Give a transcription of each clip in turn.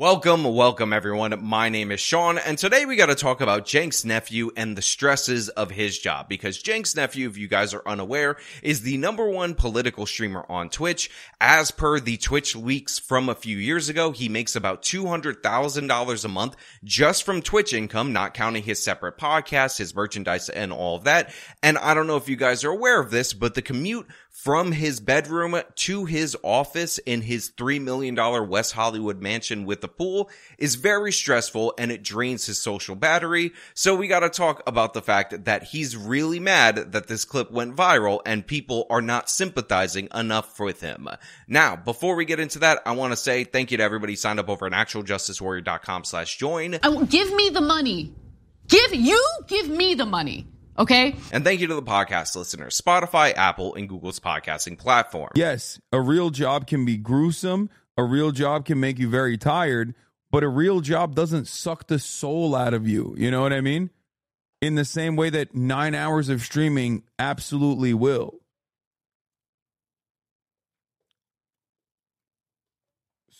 Welcome, welcome everyone. My name is Sean, and today we got to talk about Cenk's nephew and the stresses of his job. Because Cenk's nephew, if you guys are unaware, is the number one political streamer on Twitch. As per the Twitch leaks from a few years ago, he makes about $200,000 a month just from Twitch income, not counting his separate podcasts, his merchandise, and all of that. And I don't know if you guys are aware of this, but the commute from his bedroom to his office in his $3 million West Hollywood mansion with the pool is very stressful and it drains his social battery. So we gotta talk about the fact that he's really mad that this clip went viral and people are not sympathizing enough with him. Now, before we get into that, I want to say thank you to everybody signed up over at actualjusticewarrior.com slash join. Oh, give me the money. Give you give me the money. Okay. And thank you to the podcast listeners, Spotify, Apple, and Google's podcasting platform. Yes, a real job can be gruesome. A real job can make you very tired, but a real job doesn't suck the soul out of you. You know what I mean? In the same way that nine hours of streaming absolutely will.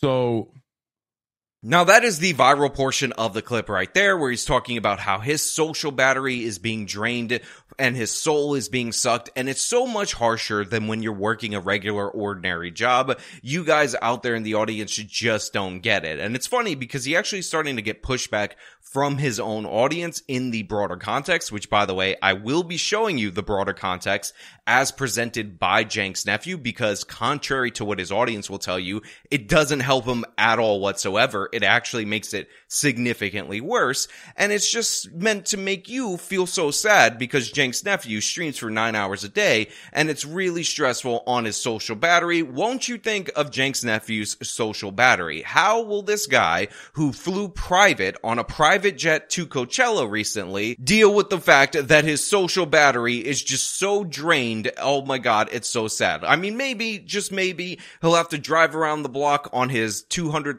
So now that is the viral portion of the clip right there where he's talking about how his social battery is being drained and his soul is being sucked. And it's so much harsher than when you're working a regular ordinary job. You guys out there in the audience just don't get it. And it's funny because he actually starting to get pushback from his own audience in the broader context, which by the way, I will be showing you the broader context as presented by Cenk's nephew because contrary to what his audience will tell you, it doesn't help him at all whatsoever it actually makes it significantly worse. And it's just meant to make you feel so sad because Cenk's nephew streams for nine hours a day and it's really stressful on his social battery. Won't you think of Cenk's nephew's social battery? How will this guy who flew private on a private jet to Coachella recently deal with the fact that his social battery is just so drained? Oh my God, it's so sad. I mean, maybe, just maybe, he'll have to drive around the block on his $200,000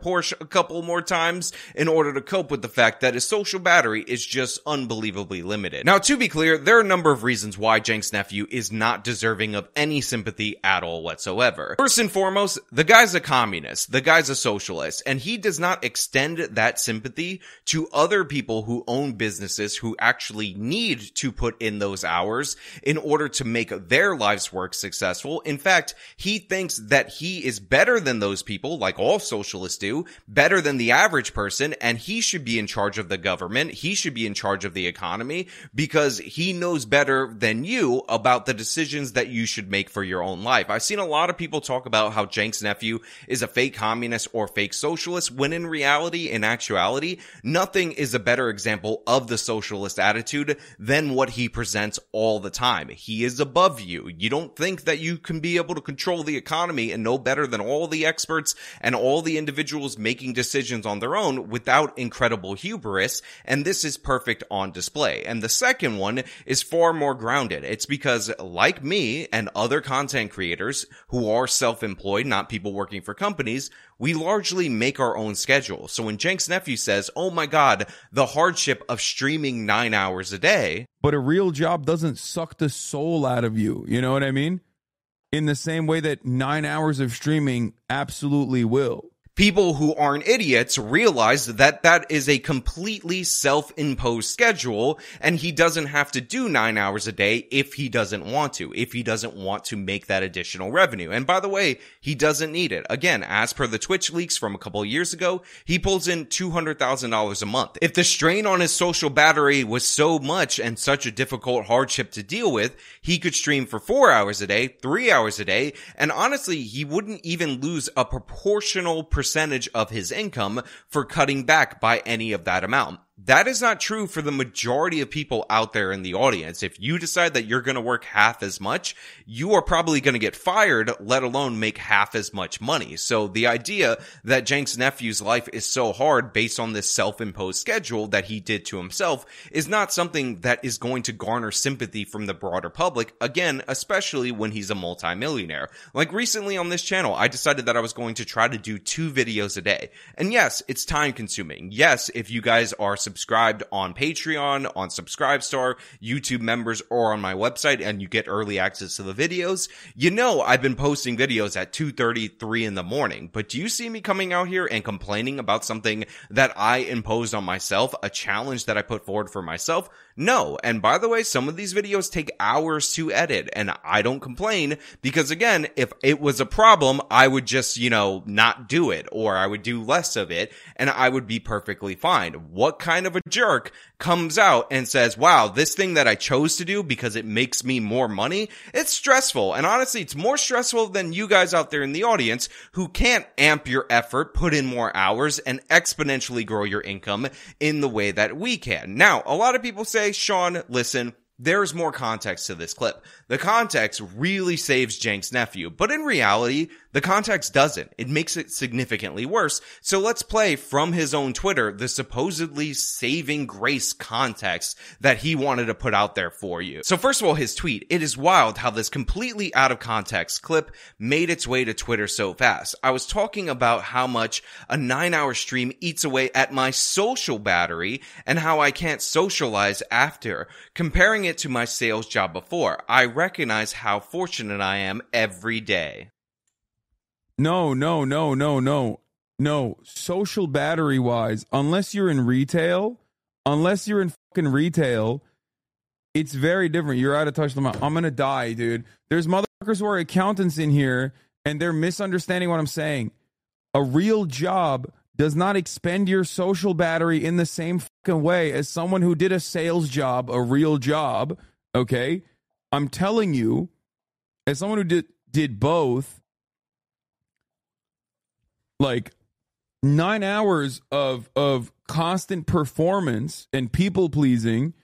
Porsche a couple more times in order to cope with the fact that his social battery is just unbelievably limited. Now, to be clear, there are a number of reasons why Cenk's nephew is not deserving of any sympathy at all whatsoever. First and foremost, the guy's a communist, the guy's a socialist, and he does not extend that sympathy to other people who own businesses who actually need to put in those hours in order to make their lives work successful. In fact, he thinks that he is better than those people, like all socialists do, better than the average person and he should be in charge of the government. He should be in charge of the economy because he knows better than you about the decisions that you should make for your own life. I've seen a lot of people talk about how Cenk's nephew is a fake communist or fake socialist when in reality, in actuality, nothing is a better example of the socialist attitude than what he presents all the time. He is above you. You don't think that you can be able to control the economy and know better than all the experts and all the individuals making decisions on their own without incredible hubris. And this is perfect on display. And the second one is far more grounded. It's because like me and other content creators who are self-employed, not people working for companies, we largely make our own schedule. So when Cenk's nephew says, Oh my God, the hardship of streaming nine hours a day. But a real job doesn't suck the soul out of you. You know what I mean? In the same way that nine hours of streaming absolutely will people who aren't idiots realize that that is a completely self-imposed schedule and he doesn't have to do nine hours a day if he doesn't want to, if he doesn't want to make that additional revenue. And by the way, he doesn't need it. Again, as per the Twitch leaks from a couple years ago, he pulls in $200,000 a month. If the strain on his social battery was so much and such a difficult hardship to deal with, he could stream for four hours a day, three hours a day, and honestly, he wouldn't even lose a proportional percentage percentage of his income for cutting back by any of that amount. That is not true for the majority of people out there in the audience. If you decide that you're going to work half as much, you are probably going to get fired, let alone make half as much money. So the idea that Cenk's nephew's life is so hard based on this self-imposed schedule that he did to himself is not something that is going to garner sympathy from the broader public. Again, especially when he's a multimillionaire. Like recently on this channel, I decided that I was going to try to do two videos a day. And yes, it's time consuming. Yes, if you guys are subscribed on Patreon, on Subscribestar, YouTube members, or on my website, and you get early access to the videos, you know I've been posting videos at 2.33 in the morning. But do you see me coming out here and complaining about something that I imposed on myself, a challenge that I put forward for myself? No. And by the way, some of these videos take hours to edit and I don't complain because again, if it was a problem, I would just, you know, not do it or I would do less of it and I would be perfectly fine. What kind of a jerk comes out and says, wow, this thing that I chose to do because it makes me more money, it's stressful. And honestly, it's more stressful than you guys out there in the audience who can't amp your effort, put in more hours and exponentially grow your income in the way that we can. Now, a lot of people say, Sean, listen, there's more context to this clip. The context really saves Cenk's nephew, but in reality, the context doesn't. It makes it significantly worse. So let's play from his own Twitter the supposedly saving grace context that he wanted to put out there for you. So first of all, his tweet. It is wild how this completely out of context clip made its way to Twitter so fast. I was talking about how much a nine hour stream eats away at my social battery and how I can't socialize after. Comparing it to my sales job before, I recognize how fortunate I am every day. No, no, no, no, no. No, social battery wise, unless you're in retail, unless you're in fucking retail, it's very different. You're out of touch. I'm going to die, dude. There's motherfuckers who are accountants in here and they're misunderstanding what I'm saying. A real job does not expend your social battery in the same fucking way as someone who did a sales job, a real job. Okay. I'm telling you, as someone who did, did both, like nine hours of of constant performance and people pleasing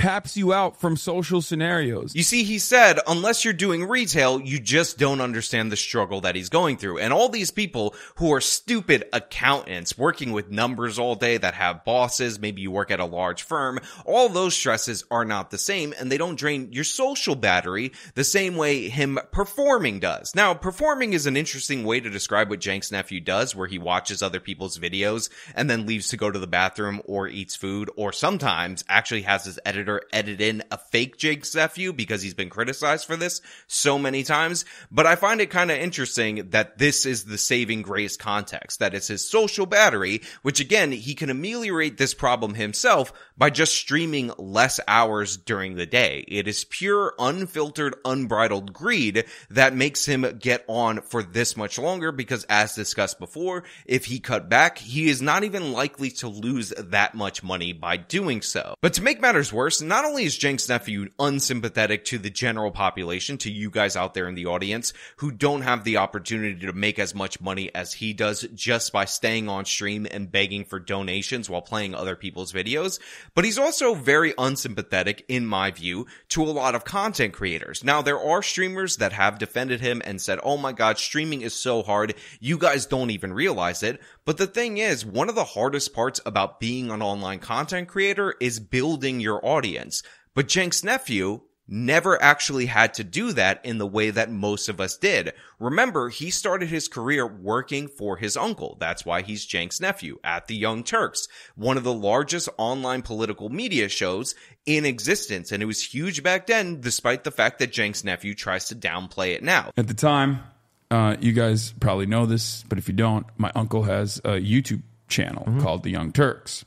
taps you out from social scenarios. You see, he said, unless you're doing retail, you just don't understand the struggle that he's going through. And all these people who are stupid accountants working with numbers all day that have bosses, maybe you work at a large firm, all those stresses are not the same and they don't drain your social battery the same way him performing does. Now, performing is an interesting way to describe what Cenk's nephew does, where he watches other people's videos and then leaves to go to the bathroom or eats food or sometimes actually has his editor editor edit in a fake Cenk's nephew because he's been criticized for this so many times. But I find it kind of interesting that this is the saving grace context, that it's his social battery, which again, he can ameliorate this problem himself by just streaming less hours during the day. It is pure, unfiltered, unbridled greed that makes him get on for this much longer because as discussed before, if he cut back, he is not even likely to lose that much money by doing so. But to make matters worse, not only is Cenk's nephew unsympathetic to the general population, to you guys out there in the audience who don't have the opportunity to make as much money as he does just by staying on stream and begging for donations while playing other people's videos, but he's also very unsympathetic, in my view, to a lot of content creators. Now, there are streamers that have defended him and said, oh my god, streaming is so hard, you guys don't even realize it. But the thing is, one of the hardest parts about being an online content creator is building your audience. But Cenk's nephew never actually had to do that in the way that most of us did. Remember, he started his career working for his uncle. That's why he's Cenk's nephew at the Young Turks, one of the largest online political media shows in existence. And it was huge back then, despite the fact that Cenk's nephew tries to downplay it now. At the time, uh, you guys probably know this, but if you don't, my uncle has a YouTube channel mm-hmm. called The Young Turks.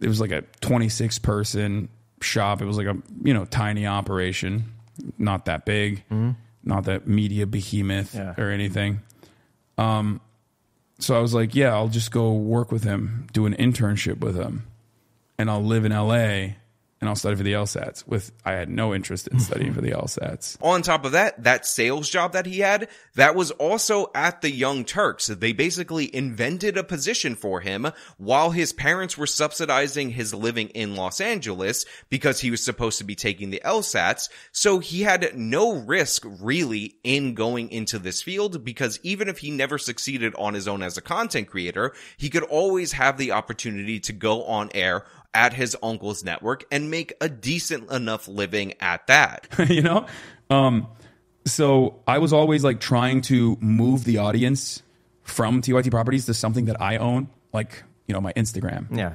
It was like a 26 person shop. It was like a you know tiny operation, not that big, mm-hmm. not that media behemoth yeah. or anything. Um, so I was like, yeah, I'll just go work with him, do an internship with him, and I'll live in LA and I'll study for the LSATs. With I had no interest in studying for the LSATs. On top of that, that sales job that he had, that was also at the Young Turks. They basically invented a position for him while his parents were subsidizing his living in Los Angeles because he was supposed to be taking the LSATs. So he had no risk really in going into this field because even if he never succeeded on his own as a content creator, he could always have the opportunity to go on air at his uncle's network and make a decent enough living at that. you know? Um, so I was always like trying to move the audience from TYT properties to something that I own, like you know, my Instagram. Yeah.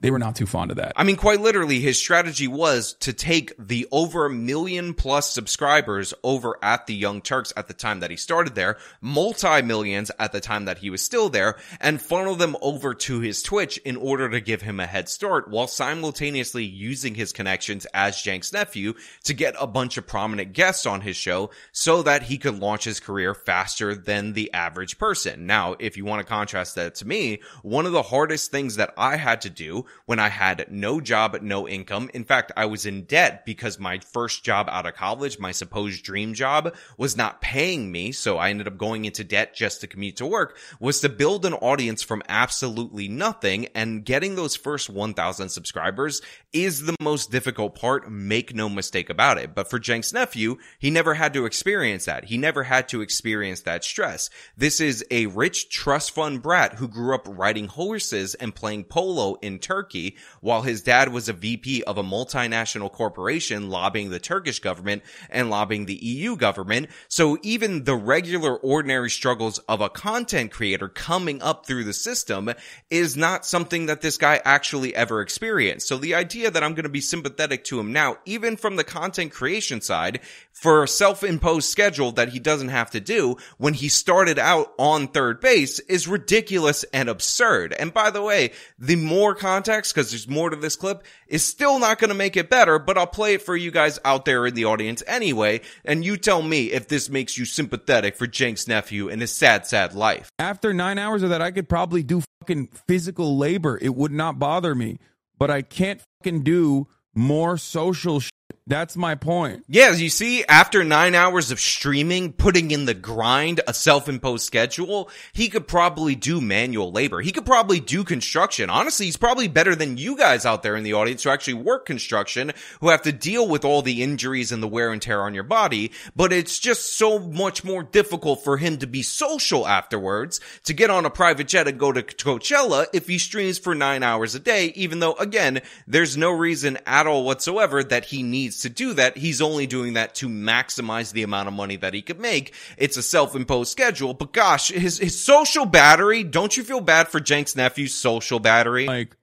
They were not too fond of that. I mean, quite literally, his strategy was to take the over a million plus subscribers over at the Young Turks at the time that he started there, multi millions at the time that he was still there, and funnel them over to his Twitch in order to give him a head start while simultaneously using his connections as Cenk's nephew to get a bunch of prominent guests on his show so that he could launch his career faster than the average person. Now, if you want to contrast that to me, one of the hardest things that I had to do when I had no job, no income. In fact, I was in debt because my first job out of college, my supposed dream job was not paying me. So I ended up going into debt just to commute to work was to build an audience from absolutely nothing and getting those first 1000 subscribers is the most difficult part. Make no mistake about it. But for Cenk's nephew, he never had to experience that. He never had to experience that stress. This is a rich trust fund brat who grew up riding horses and playing polo in Turkey while his dad was a VP of a multinational corporation lobbying the Turkish government and lobbying the EU government. So even the regular ordinary struggles of a content creator coming up through the system is not something that this guy actually ever experienced. So the idea that I'm going to be sympathetic to him now, even from the content creation side, for a self-imposed schedule that he doesn't have to do when he started out on third base is ridiculous and absurd. And by the way, the more context, because there's more to this clip, is still not going to make it better, but I'll play it for you guys out there in the audience anyway, and you tell me if this makes you sympathetic for Cenk's nephew and his sad, sad life. After nine hours of that, I could probably do fucking physical labor. It would not bother me. But I can't fucking do more social. That's my point. Yeah, as you see, after nine hours of streaming, putting in the grind, a self-imposed schedule, he could probably do manual labor. He could probably do construction. Honestly, he's probably better than you guys out there in the audience who actually work construction, who have to deal with all the injuries and the wear and tear on your body. But it's just so much more difficult for him to be social afterwards, to get on a private jet and go to Coachella if he streams for nine hours a day, even though, again, there's no reason at all whatsoever that he needs to do that. He's only doing that to maximize the amount of money that he could make. It's a self-imposed schedule, but gosh, his, his social battery, don't you feel bad for Cenk's nephew's social battery? Like,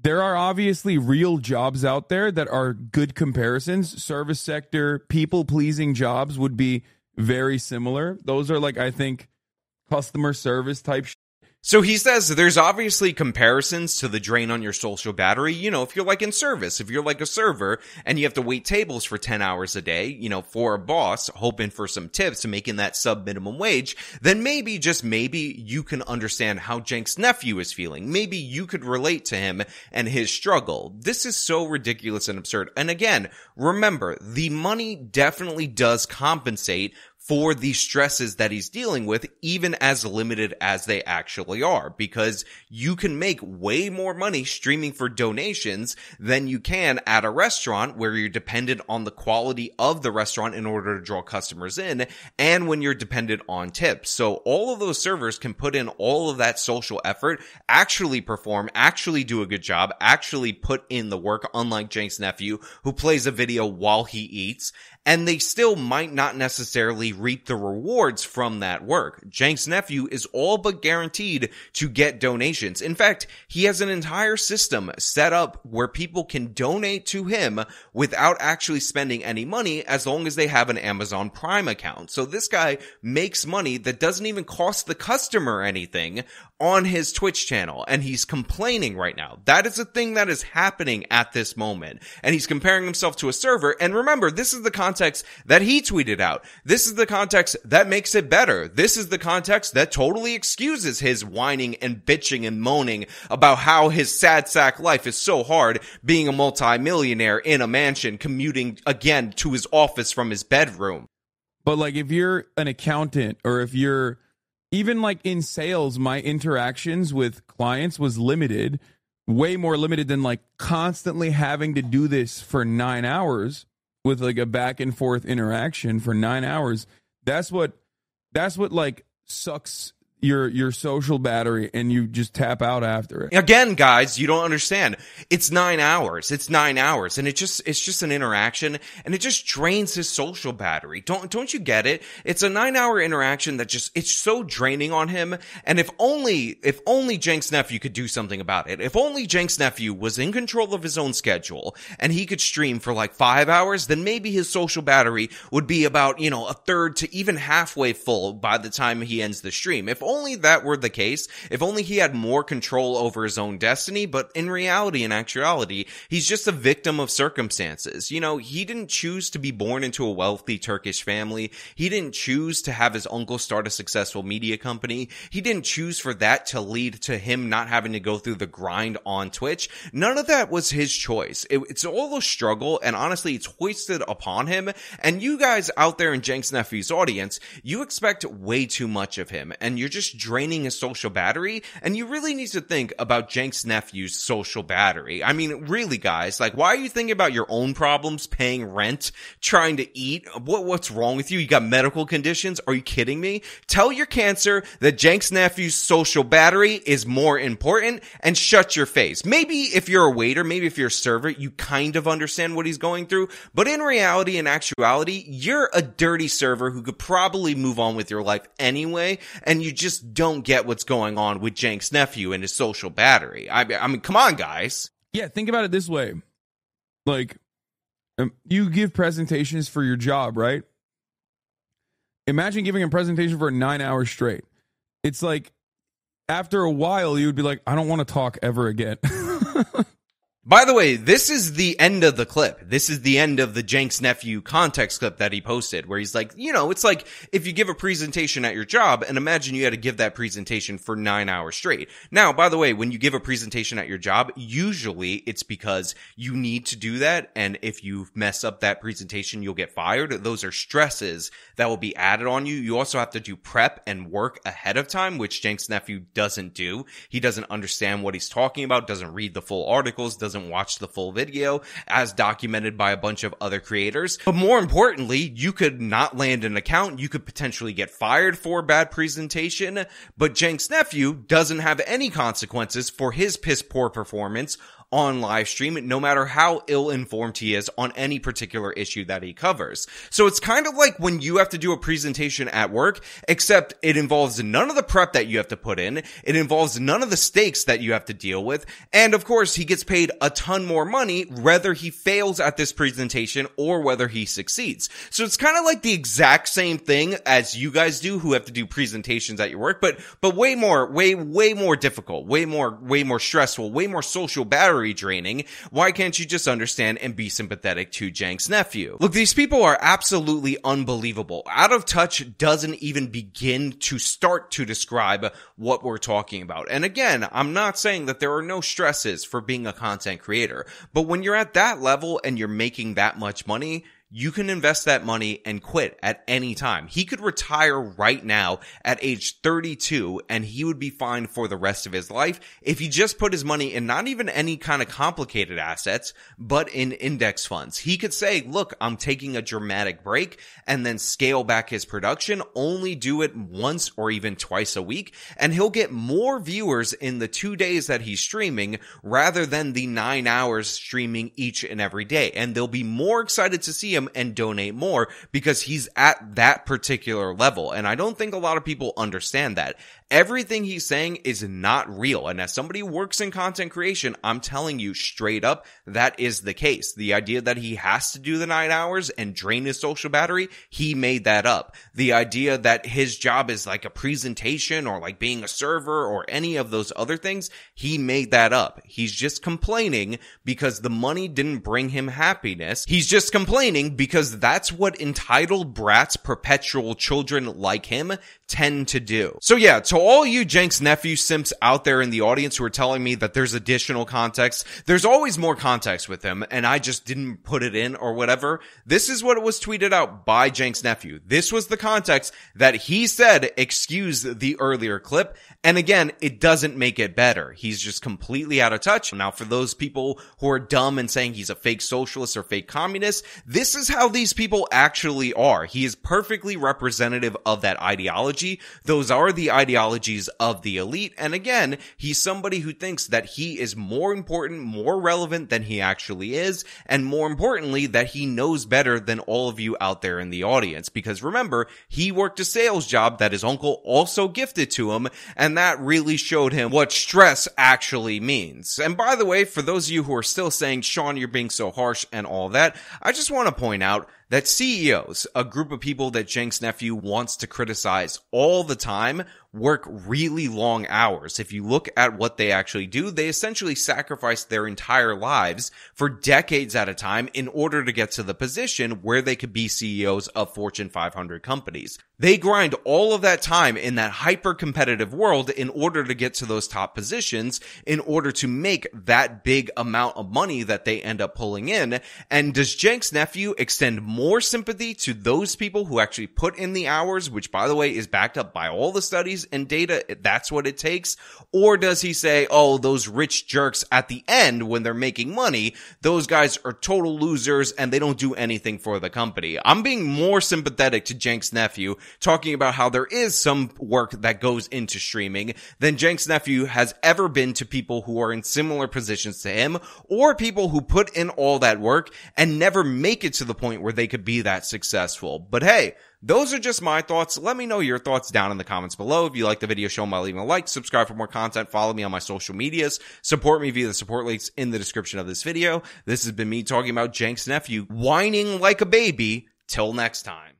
there are obviously real jobs out there that are good comparisons. Service sector, people pleasing jobs would be very similar. Those are like, I think, customer service type So he says there's obviously comparisons to the drain on your social battery. You know, if you're like in service, if you're like a server and you have to wait tables for 10 hours a day, you know, for a boss, hoping for some tips to making that sub minimum wage, then maybe, just maybe you can understand how Cenk's nephew is feeling. Maybe you could relate to him and his struggle. This is so ridiculous and absurd. And again, remember, the money definitely does compensate for the stresses that he's dealing with, even as limited as they actually are, because you can make way more money streaming for donations than you can at a restaurant where you're dependent on the quality of the restaurant in order to draw customers in, and when you're dependent on tips. So all of those servers can put in all of that social effort, actually perform, actually do a good job, actually put in the work, unlike Cenk's nephew, who plays a video while he eats, and they still might not necessarily reap the rewards from that work. Cenk's nephew is all but guaranteed to get donations. In fact, he has an entire system set up where people can donate to him without actually spending any money as long as they have an Amazon Prime account. So this guy makes money that doesn't even cost the customer anything on his Twitch channel and he's complaining right now. That is a thing that is happening at this moment. And he's comparing himself to a server. And remember, this is the context that he tweeted out. This is the context that makes it better. This is the context that totally excuses his whining and bitching and moaning about how his sad sack life is so hard being a multimillionaire in a mansion commuting again to his office from his bedroom. But like if you're an accountant or if you're even like in sales, my interactions with clients was limited, way more limited than like constantly having to do this for nine hours with like a back and forth interaction for nine hours. That's what that's what like sucks your your social battery and you just tap out after it. Again, guys, you don't understand. It's nine hours. It's nine hours, and it just it's just an interaction, and it just drains his social battery. Don't don't you get it? It's a nine hour interaction that just it's so draining on him. And if only if only Cenk's nephew could do something about it. If only Cenk's nephew was in control of his own schedule and he could stream for like five hours, then maybe his social battery would be about you know a third to even halfway full by the time he ends the stream. If only that were the case, if only he had more control over his own destiny, but in reality and actuality, he's just a victim of circumstances. You know, he didn't choose to be born into a wealthy Turkish family. He didn't choose to have his uncle start a successful media company. He didn't choose for that to lead to him not having to go through the grind on Twitch. None of that was his choice. It, it's all a struggle, and honestly, it's hoisted upon him. And you guys out there in Cenk's nephew's audience, you expect way too much of him, and you're just draining his social battery. And you really need to think about Cenk's nephew's social battery. I mean, really, guys, like, why are you thinking about your own problems, paying rent, trying to eat? What what's wrong with you? You got medical conditions? Are you kidding me? Tell your cancer that Cenk's nephew's social battery is more important, and shut your face. Maybe if you're a waiter, maybe if you're a server, you kind of understand what he's going through. But in reality and actuality, you're a dirty server who could probably move on with your life anyway, and you just don't get what's going on with Cenk's nephew and his social battery. I, I mean, come on, guys. Yeah, think about it this way. Like um, you give presentations for your job, right? Imagine giving a presentation for 9 hours straight. It's like after a while you would be like I don't want to talk ever again. By the way, this is the end of the clip. This is the end of the Cenk's nephew context clip that he posted where he's like, you know, it's like if you give a presentation at your job and imagine you had to give that presentation for nine hours straight. Now, by the way, when you give a presentation at your job, usually it's because you need to do that. And if you mess up that presentation, you'll get fired. Those are stresses that will be added on you. You also have to do prep and work ahead of time, which Cenk's nephew doesn't do. He doesn't understand what he's talking about, doesn't read the full articles, doesn't doesn't watch the full video as documented by a bunch of other creators. But more importantly, you could not land an account. You could potentially get fired for bad presentation. But Cenk's nephew doesn't have any consequences for his piss poor performance on live stream, no matter how ill informed he is on any particular issue that he covers. So it's kind of like when you have to do a presentation at work, except it involves none of the prep that you have to put in. It involves none of the stakes that you have to deal with. And of course, he gets paid a ton more money whether he fails at this presentation or whether he succeeds. So it's kind of like the exact same thing as you guys do who have to do presentations at your work, but, but way more, way, way more difficult, way more, way more stressful, way more social battery draining. Why can't you just understand and be sympathetic to Cenk's nephew? Look, these people are absolutely unbelievable. Out of touch doesn't even begin to start to describe what we're talking about. And again, I'm not saying that there are no stresses for being a content creator, but when you're at that level and you're making that much money, you can invest that money and quit at any time. He could retire right now at age 32 and he would be fine for the rest of his life if he just put his money in not even any kind of complicated assets, but in index funds. He could say, look, I'm taking a dramatic break and then scale back his production, only do it once or even twice a week, and he'll get more viewers in the two days that he's streaming rather than the nine hours streaming each and every day. And they'll be more excited to see him him and donate more because he's at that particular level. And I don't think a lot of people understand that. Everything he's saying is not real. And as somebody who works in content creation, I'm telling you straight up, that is the case. The idea that he has to do the nine hours and drain his social battery, he made that up. The idea that his job is like a presentation or like being a server or any of those other things, he made that up. He's just complaining because the money didn't bring him happiness. He's just complaining because that's what entitled brats, perpetual children like him tend to do. So yeah, to all you Cenk's nephew simps out there in the audience who are telling me that there's additional context, there's always more context with him and I just didn't put it in or whatever. This is what was tweeted out by Cenk's nephew. This was the context that he said excuse the earlier clip. And again, it doesn't make it better. He's just completely out of touch. Now for those people who are dumb and saying he's a fake socialist or fake communist, this is how these people actually are. He is perfectly representative of that ideology. Those are the ideologies ideologies of the elite. And again, he's somebody who thinks that he is more important, more relevant than he actually is. And more importantly, that he knows better than all of you out there in the audience. Because remember, he worked a sales job that his uncle also gifted to him. And that really showed him what stress actually means. And by the way, for those of you who are still saying, Sean, you're being so harsh and all that, I just want to point out that CEOs, a group of people that Cenk's nephew wants to criticize all the time, work really long hours. If you look at what they actually do, they essentially sacrifice their entire lives for decades at a time in order to get to the position where they could be CEOs of Fortune 500 companies. They grind all of that time in that hyper competitive world in order to get to those top positions in order to make that big amount of money that they end up pulling in. And does Cenk's nephew extend more sympathy to those people who actually put in the hours, which by the way is backed up by all the studies and data? That's what it takes. Or does he say, oh, those rich jerks at the end when they're making money, those guys are total losers and they don't do anything for the company. I'm being more sympathetic to Cenk's nephew talking about how there is some work that goes into streaming than Cenk's nephew has ever been to people who are in similar positions to him or people who put in all that work and never make it to the point where they could be that successful. But hey, those are just my thoughts. Let me know your thoughts down in the comments below. If you like the video, show them by leaving a like, subscribe for more content, follow me on my social medias, support me via the support links in the description of this video. This has been me talking about Cenk's nephew whining like a baby. Till next time.